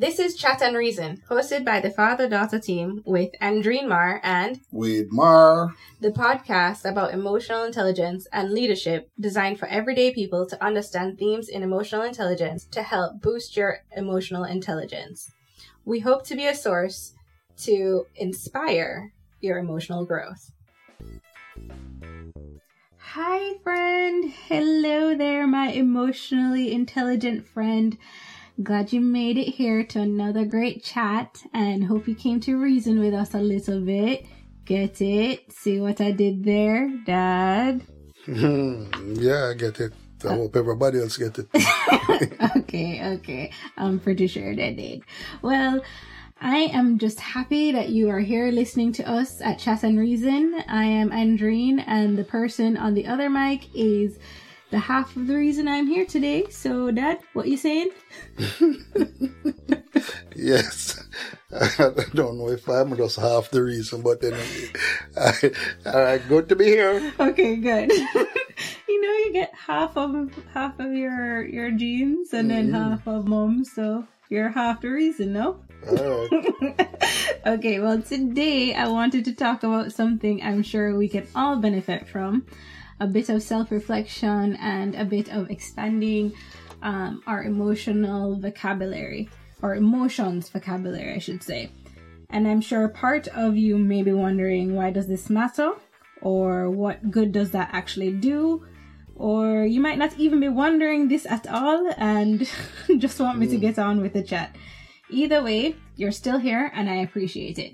This is Chat and Reason, hosted by the Father Daughter team with Andreen Mar and Wade Mar. the podcast about emotional intelligence and leadership designed for everyday people to understand themes in emotional intelligence to help boost your emotional intelligence. We hope to be a source to inspire your emotional growth. Hi, friend. Hello there, my emotionally intelligent friend. Glad you made it here to another great chat and hope you came to reason with us a little bit. Get it? See what I did there, Dad? Hmm, yeah, I get it. I uh, hope everybody else get it. okay, okay. I'm pretty sure they did. Well, I am just happy that you are here listening to us at Chat and Reason. I am Andreen, and the person on the other mic is the half of the reason I'm here today. So, Dad, what you saying? yes. I don't know if I'm just half the reason, but then, I, all right, good to be here. Okay, good. you know, you get half of half of your your genes, and then mm-hmm. half of mom. So you're half the reason, no? Right. Oh. okay, well, today I wanted to talk about something I'm sure we can all benefit from a bit of self reflection and a bit of expanding um, our emotional vocabulary, or emotions vocabulary, I should say. And I'm sure part of you may be wondering why does this matter? Or what good does that actually do? Or you might not even be wondering this at all and just want me to get on with the chat. Either way, you're still here and I appreciate it.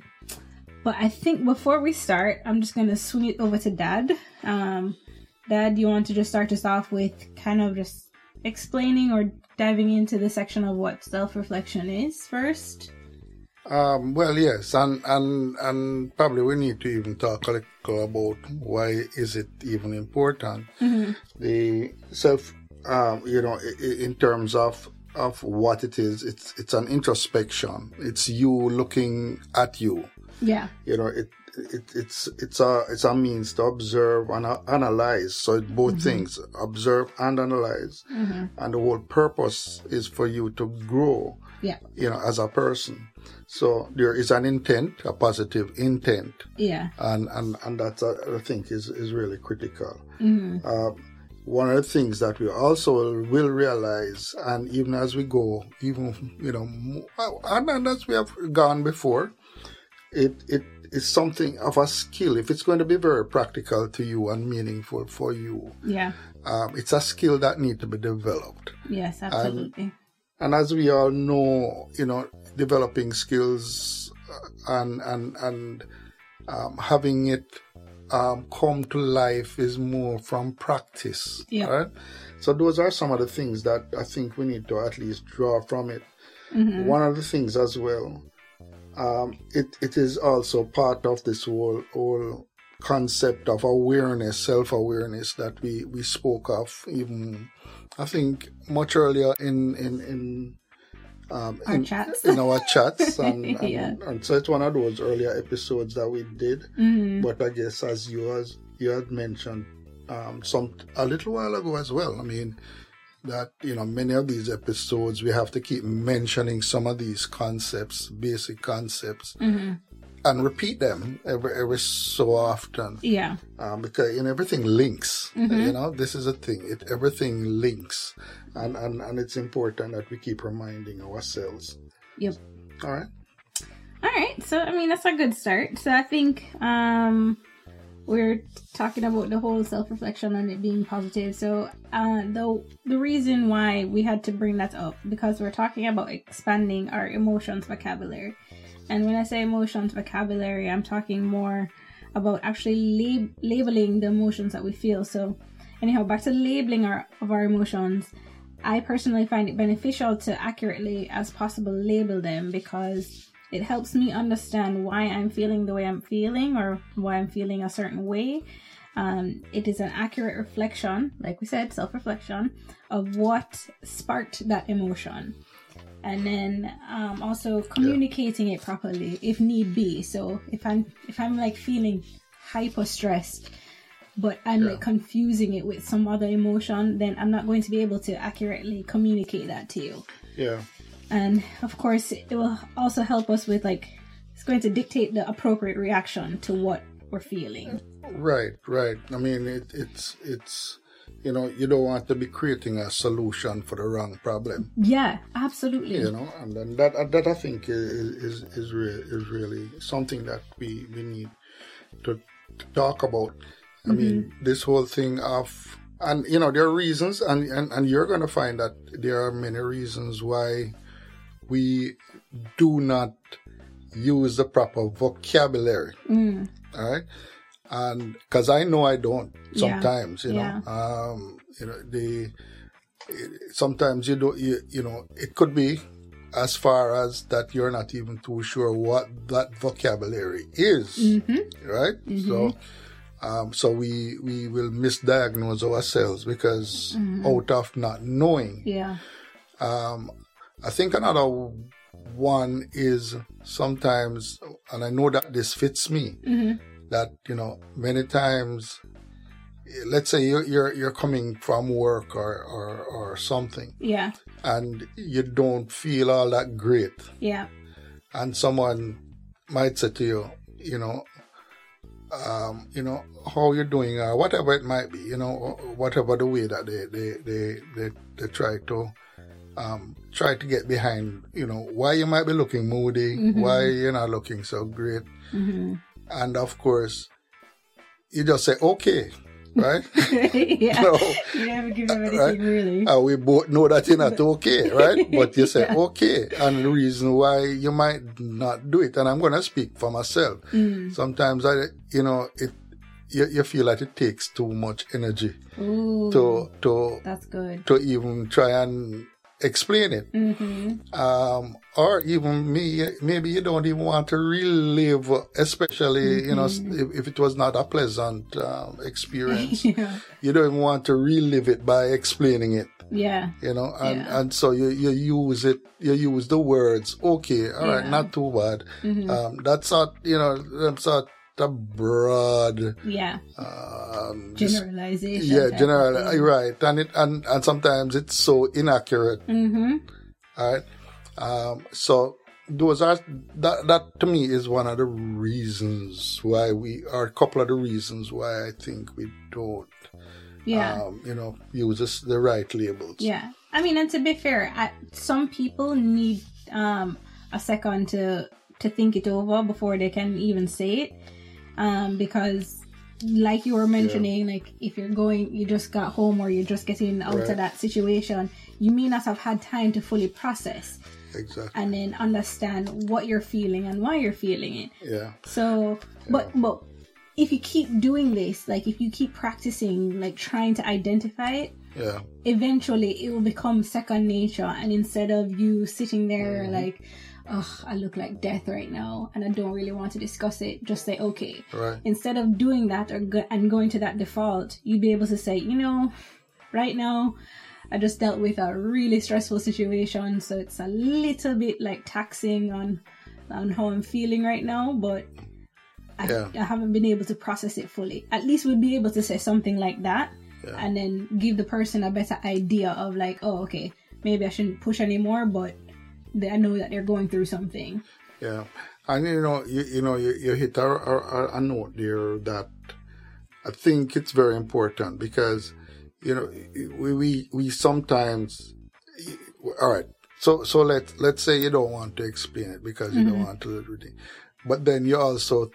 But I think before we start, I'm just going to swing it over to Dad. Um, Dad, you want to just start us off with kind of just explaining or diving into the section of what self reflection is first? Um, well, yes, and, and and probably we need to even talk a little about why is it even important. The self, um, you know, in terms of of what it is, it's it's an introspection. It's you looking at you. Yeah. You know, it. It, it's it's a it's a means to observe and a- analyze. So both things: observe and analyze. And the whole purpose is for you to grow Yeah. you know, as a person. So there is an intent, a positive intent, Yeah. and and and that uh, I think is is really critical. Uh, one of the things that we also will realize, and even as we go, even you know, and, and as we have gone before, it it is something of a skill. If it's going to be very practical to you and meaningful for you, Yeah. um, it's a skill that need to be developed. Yes, absolutely. And as we all know, you know, developing skills uh, and and and um, having it um, come to life is more from practice, Yeah. right? So those are some of the things that I think we need to at least draw from it. One of the things as well, um, it it is also part of this whole whole concept of awareness, self awareness that we we spoke of even I think much earlier in in in um, Our in, chats. in our chats, and, and, Yeah. and so it's one of those earlier episodes that we did. Mm-hmm. But I guess as you as you had mentioned um, some a little while ago as well. I mean that you know many of these episodes we have to keep mentioning some of these concepts, basic concepts, Mm-hmm. and repeat them every every so often Yeah. um, because you know everything links. You know, this is a thing. It everything links, and, and and it's important that we keep reminding ourselves. Yep. All right. All right. So, I mean, that's a good start. So, I think um, we're talking about the whole self-reflection and it being positive. So, uh, the the reason why we had to bring that up because we're talking about expanding our emotions vocabulary. And when I say emotions vocabulary, I'm talking more about actually lab- labeling the emotions that we feel. So, anyhow, back to labeling our, of our emotions. I personally find it beneficial to accurately as possible label them because it helps me understand why I'm feeling the way I'm feeling or why I'm feeling a certain way. Um, it is an accurate reflection, like we said, self reflection, of what sparked that emotion. And then um, also communicating it properly if need be. So if I'm if I'm like feeling hyper stressed, but I'm like confusing it with some other emotion, then I'm not going to be able to accurately communicate that to you. Yeah. And of course it will also help us with like it's going to dictate the appropriate reaction to what we're feeling. Right right. I mean it, it's it's you know you don't want to be creating a solution for the wrong problem. Yeah absolutely. You know and then that that i think is is is, re- is really something that we we need to, to talk about. I mm-hmm. mean this whole thing of and you know there are reasons and, and and you're going to find that there are many reasons why we do not use the proper vocabulary mm. all right and because i know i don't sometimes yeah. you know yeah. um you know the sometimes you don't you, you know it could be as far as that you're not even too sure what that vocabulary is mm-hmm. right mm-hmm. so um, so we we will misdiagnose ourselves because mm-hmm. out of not knowing. Yeah. Um, I think another one is sometimes, and I know that this fits me. Mm-hmm. That you know, many times, let's say you're you're, you're coming from work or, or or something. Yeah. And you don't feel all that great. Yeah. And someone might say to you, you know, um, you know, how you're doing, or whatever it might be, you know, whatever the way that they they they they, they try to um, try to get behind, you know, why you might be looking moody, mm-hmm. why you're not looking so great, mm-hmm. and of course, you just say okay, right? yeah. no, you never give them anything right? really. Uh, we both know that you're not okay, right? But you say yeah. okay, and the reason why you might not do it, and I'm going to speak for myself. Mm. Sometimes I, you know, it you, you feel like it takes too much energy Ooh, to to that's good to even try and explain it. Mm-hmm. Um, or even me, maybe you don't even want to relive, especially, mm-hmm. you know, mm-hmm. if, if, it was not a pleasant um, experience. yeah. You don't even want to relive it by explaining it. Yeah. You know, and, yeah. and so you, you use it, you use the words, okay, all yeah. right, not too bad. Mm-hmm. Um, that's not, you know, that's not the broad yeah. um, generalization yeah general right. And it and and sometimes it's so inaccurate. Mm-hmm. all right um, so those are that that to me is one of the reasons why we are a couple of the reasons why I think we don't yeah. um, you know use the right labels. Yeah. I mean and to be fair I, some people need um a second to to think it over before they can even say it um, because like you were mentioning, yeah. like if you're going, you just got home or you're just getting out right. of that situation, you may not have had time to fully process. Exactly. And then understand what you're feeling and why you're feeling it. Yeah. So, but yeah. but if you keep doing this, like if you keep practicing, like trying to identify it, yeah. Eventually, it will become second nature, and instead of you sitting there mm-hmm. like oh, I look like death right now and I don't really want to discuss it, just say, okay. Right. Instead of doing that or go- and going to that default, you'd be able to say, you know, right now, I just dealt with a really stressful situation, so it's a little bit like taxing on on how I'm feeling right now, but I, yeah. I haven't been able to process it fully. At least we'd be able to say something like that yeah. and then give the person a better idea of like, oh, okay, maybe I shouldn't push anymore, but I know that they're going through something. Yeah, and you know, you, you know, you, you hit a, note there that I think it's very important because you know we we, we sometimes all right. So so let let's say you don't want to explain it because you mm-hmm. don't want to, but then you also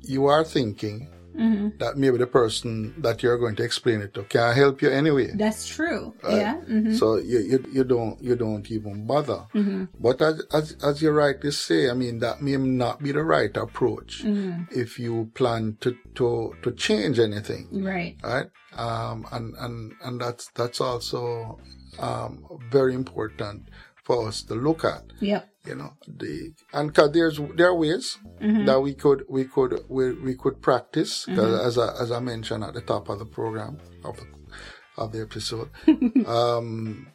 you are thinking mm-hmm. that maybe the person that you're going to explain it to can I help you anyway. That's true. Yeah. Mm-hmm. So you, you you don't you don't even bother. Mm-hmm. But as, as as you rightly say, I mean that may not be the right approach mm-hmm. if you plan to to to change anything. Right. Right. Um. And and and that's that's also um very important for us to look at. Yep. You know, the and cause there's there are ways mm-hmm. that we could we could we, we could practice mm-hmm. as I, as I mentioned at the top of the program of the of the episode. um,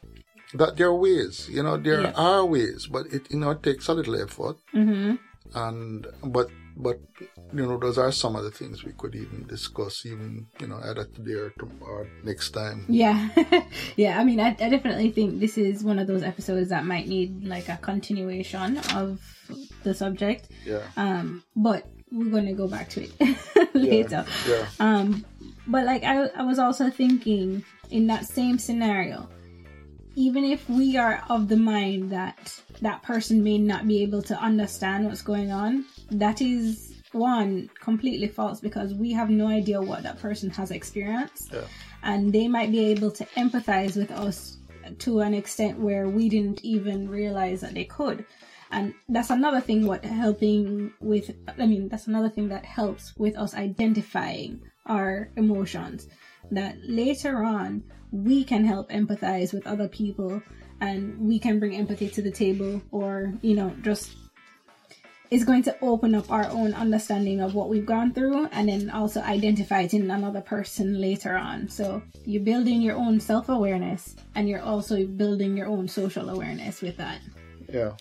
that there are ways, you know, there are ways, but it you know it takes a little effort. Mm-hmm. And but but you know, those are some of the things we could even discuss, even you know, either today or, tomorrow, next time. Yeah, yeah. I mean, I, I definitely think this is one of those episodes that might need like a continuation of the subject. Yeah. Um, but we're going to go back to it later. Yeah. yeah. Um, but like I, I was also thinking in that same scenario, even if we are of the mind that that person may not be able to understand what's going on, that is one completely false because we have no idea what that person has experienced. Yeah. And they might be able to empathize with us to an extent where we didn't even realize that they could. And that's another thing what helping with I mean that's another thing that helps with us identifying our emotions. That later on we can help empathize with other people and we can bring empathy to the table or, you know, just it's going to open up our own understanding of what we've gone through and then also identify it in another person later on. So you're building your own self awareness and you're also building your own social awareness with that. Yeah.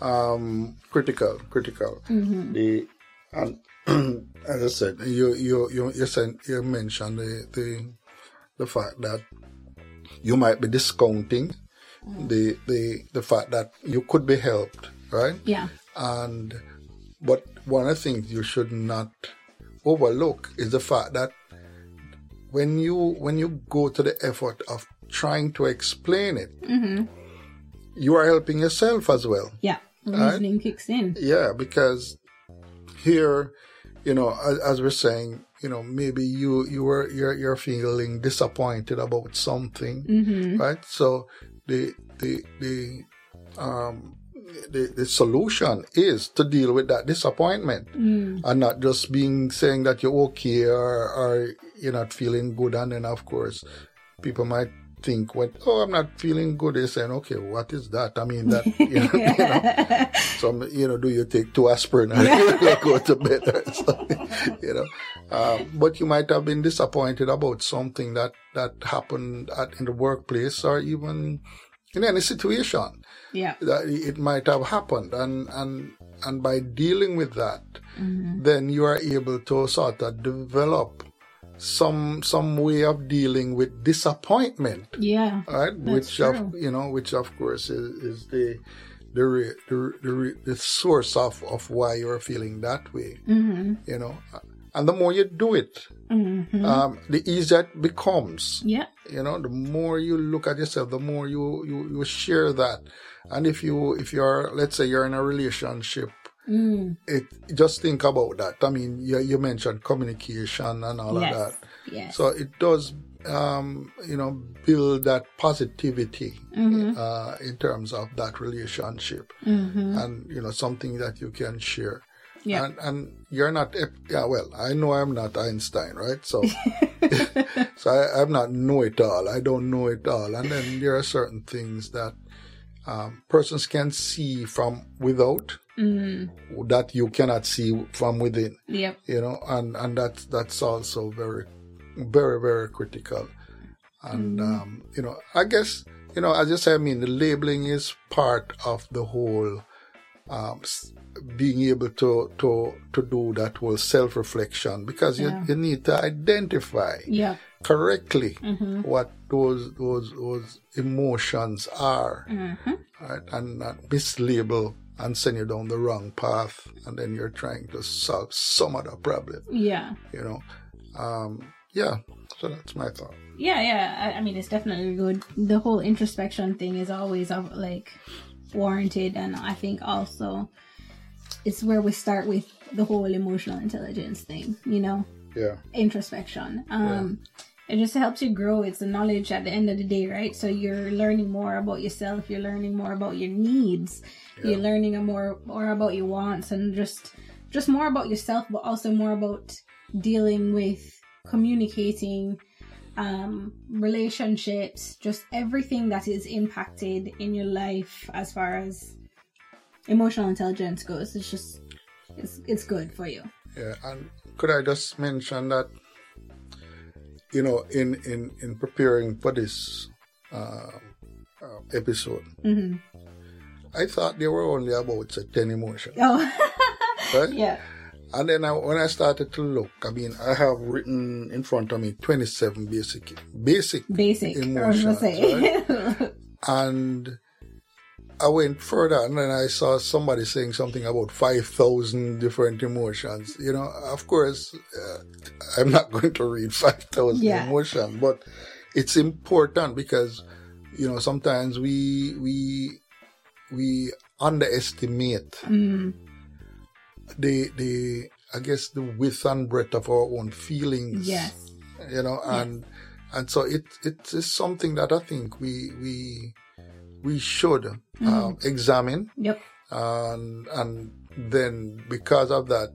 Um, critical, critical. Mm-hmm. The and as I said, you you you you, said, you mentioned the, the the fact that you might be discounting mm. the the the fact that you could be helped, right? Yeah. And but one of the things you should not overlook is the fact that when you when you go to the effort of trying to explain it, mm-hmm. you are helping yourself as well. Yeah, reasoning right? kicks in. Yeah, because here, you know, as, as, we're saying, you know, maybe you you were you're you're feeling disappointed about something, mm-hmm. right? So the the the um the, the solution is to deal with that disappointment. Mm. and not just being saying that you're okay or, or you're not feeling good. And then of course people might think when oh I'm not feeling good. They're saying okay what is that? I mean that you know, you know. Some you know do you take two aspirin and go to bed or something you know? Um, but you might have been disappointed about something that that happened at, in the workplace or even in any situation yeah that it might have happened and and and by dealing with that mm-hmm. then you are able to sort of develop some some way of dealing with disappointment yeah right which true. of you know which of course is, is the the, the, the, the source of, of why you're feeling that way mm-hmm. you know and the more you do it, mm-hmm. um, the easier it becomes. Yeah. You know, the more you look at yourself, the more you, you, you share that. And if you, if you're, let's say you're in a relationship, mm. it, just think about that. I mean, you, you mentioned communication and all yes. of that. Yes. So it does, um, you know, build that positivity mm-hmm. uh, in terms of that relationship, mm-hmm. and you know, something that you can share. Yeah. And, and you're not, yeah, well, I know I'm not Einstein, right? So, so I, I'm not know it all. I don't know it all. And then there are certain things that um, persons can see from without mm. that you cannot see from within. Yep. You know, and, and that's, that's also very, very, very critical. And, mm. um, you know, I guess, you know, as you say, I mean, the labeling is part of the whole, um, being able to to to do that whole self reflection because yeah. you, you need to identify yeah. correctly mm-hmm. what those those those emotions are. Mm-hmm. right? And not mislabel and send you down the wrong path and then you're trying to solve some other problem. Yeah. You know? Um yeah. So that's my thought. Yeah yeah. I, I mean it's definitely good. The whole introspection thing is always of like warranted and i think also it's where we start with the whole emotional intelligence thing, you know? Yeah. Introspection. Um yeah. it just helps you grow. It's the knowledge at the end of the day, right? So you're learning more about yourself, you're learning more about your needs, yeah. you're learning more more about your wants and just just more about yourself, but also more about dealing with communicating um, relationships, just everything that is impacted in your life as far as emotional intelligence goes. It's just it's it's good for you. Yeah, and could I just mention that you know in in in preparing for this uh, uh, episode, mm-hmm. I thought there were only about say, ten emotions. Oh, right? Yeah. And then I, when I started to look, I mean, I have written in front of me 27 basic, basic, Basic. Emotions. right? and I went further and then I saw somebody saying something about 5,000 different emotions. You know, of course, uh, I'm not going to read 5,000 Yeah. emotions, but it's important because, you know, sometimes we, we, we underestimate Mm, the, the, I guess the width and breadth of our own feelings. Yes. you know and and so it it is something that i think we we we should um, examine. Yep. and and then because of that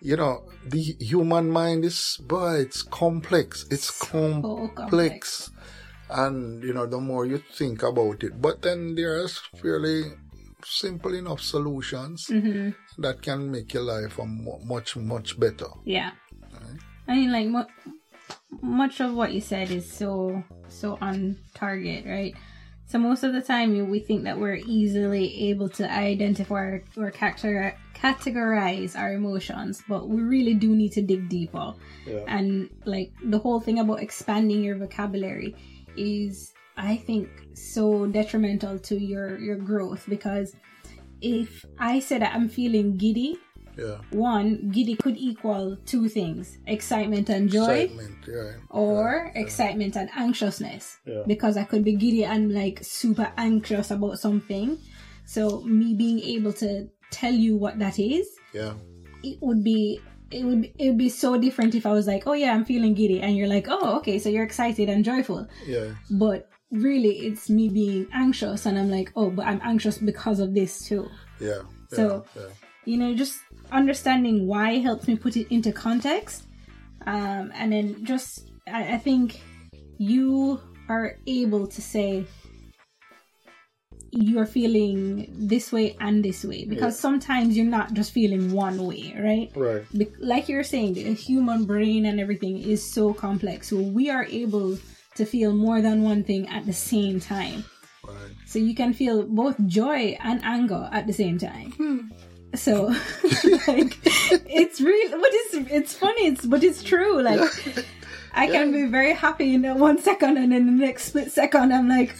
you know the human mind is boy it's complex. It's So complex, complex. and you know the more you think about it. But then there's fairly simple enough solutions hmm that can make your life a mu- much much better Yeah. I mean, like, mu- much of what you said is so, so on target, right? So most of the time, we think that we're easily able to identify or categorize our emotions, but we really do need to dig deeper. yeah And like the whole thing about expanding your vocabulary is, I think, so detrimental to your your growth because if I say that I'm feeling giddy, yeah one giddy could equal two things: excitement and joy, excitement yeah or excitement and anxiousness. Yeah. Because I could be giddy and like super anxious about something. So me being able to tell you what that is yeah it would be it would be, it would be so different if I was like, oh yeah, I'm feeling giddy, and you're like, oh okay, so you're excited and joyful, yeah but really it's me being anxious, and I'm like, oh, but I'm anxious because of this too. Yeah. So- yeah, yeah. You know, just understanding why helps me put it into context, um, and then just I, I think you are able to say you are feeling this way and this way because Yeah. sometimes you're not just feeling one way, right? right. Be- like you're saying, the human brain and everything is so complex. So we are able to feel more than one thing at the same time. Right. So you can feel both joy and anger at the same time. So, like, it's real. But it's it's funny. It's but it's true. Like, I can be very happy in that one second, and then the next split second, I'm like,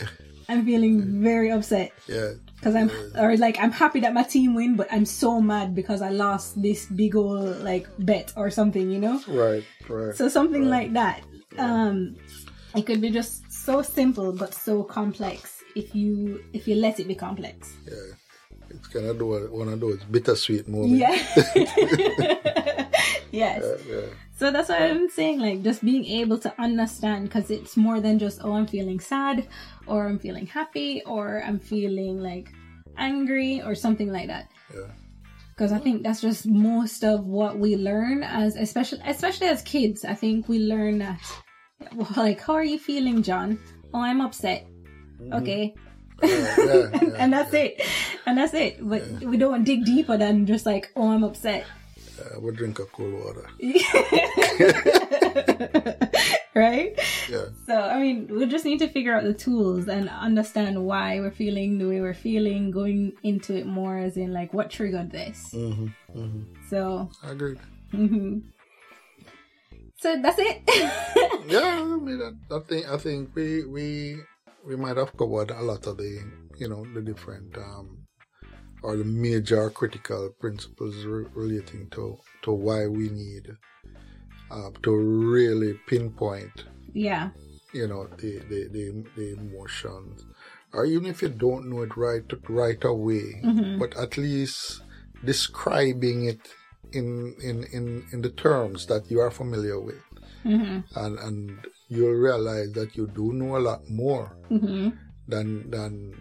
I'm feeling very upset Yeah. because I'm or like I'm happy that my team win, but I'm so mad because I lost this big old like bet or something. You know. Right. Right. So something like that. Um, it could be just so simple but so complex if you if you let it be complex. yeah. It's kind of one of those bittersweet moments. Yeah. yes. Yeah. yeah. So that's what I'm saying. Like just being able to understand because it's more than just oh I'm feeling sad or I'm feeling happy or I'm feeling like angry or something like that. Yeah. because I think that's just most of what we learn as especially especially as kids. I think we learn that like how are you feeling, John? Oh, I'm upset. Okay. Yeah, yeah, and, and that's it. And that's it. But we don't dig deeper than just like, oh, I'm upset. Uh, we drink a cold water. right? Yeah. So, I mean, we just need to figure out the tools and understand why we're feeling the way we're feeling, going into it more as in like what triggered this. Mm-hmm. Mm-hmm. So, I agree. hmm so that's it. Yeah, I mean, I, I think I think we we we might have covered a lot of the you know the different um or the major critical principles re- relating to to why we need uh, to really pinpoint yeah. you know the, the the the emotions or even if you don't know it right right away Mhm. but at least describing it in in in in the terms that you are familiar with hmm and and you'll realize that you do know a lot more hmm than than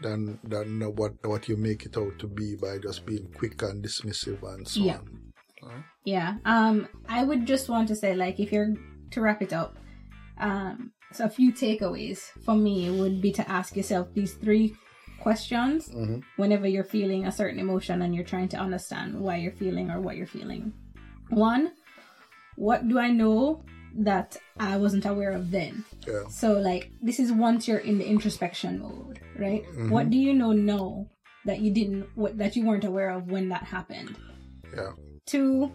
than than what what you make it out to be by just being quick and dismissive and so Yeah. on Huh? Yeah. Um, I would just want to say, like, if you're to wrap it up, um, so a few takeaways for me would be to ask yourself these three questions Mhm. whenever you're feeling a certain emotion and you're trying to understand why you're feeling or what you're feeling. One, what do I know that I wasn't aware of then? yeah So, like, this is once you're in the introspection mode, right? What do you know now that you didn't, what, that you weren't aware of when that happened? yeah Two,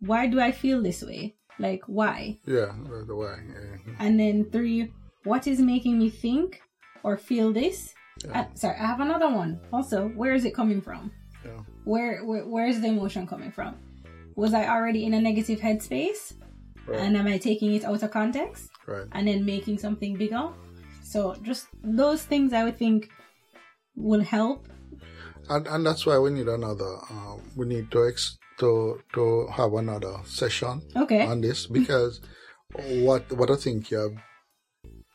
why do I feel this way? Like why? Yeah, the why. Yeah. And then three, what is making me think or feel this? Yeah. Uh, sorry, I have another one. Also, where is it coming from? Yeah. Where, where where is the emotion coming from? Was I already in a negative headspace? Right. And am I taking it out of context right. and then making something bigger? So just those things I would think will help. And and that's why we need another. Um, we need to ex- to to have another session Okay. on this because what what I think you have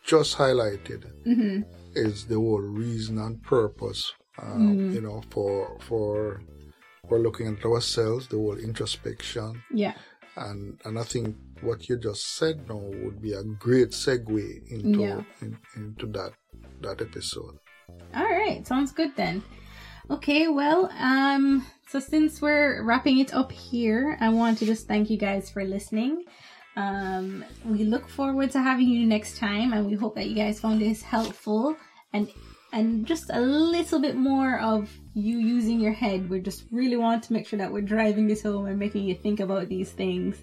just highlighted hmm is the whole reason and purpose. Um, You know, for for for looking at ourselves, the whole introspection, Yeah. and and I think what you just said now would be a great segue into Yeah. in, into that that episode. All right, sounds good then. Okay, well, um, so since we're wrapping it up here, I want to just thank you guys for listening. Um, we look forward to having you next time, and we hope that you guys found this helpful and and just a little bit more of you using your head. We just really want to make sure that we're driving this home and making you think about these things.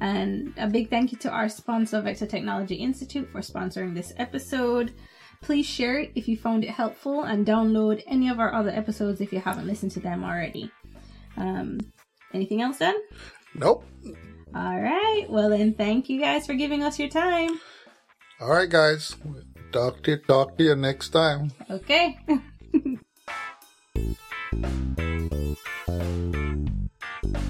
And a big thank you to our sponsor, Vector Technology Institute, for sponsoring this episode. Please share it if you found it helpful and download any of our other episodes if you haven't listened to them already. Um, anything else done? Nope. All right. Well, then, thank you guys for giving us your time. All right, guys. Talk to you, talk to you next time. Okay.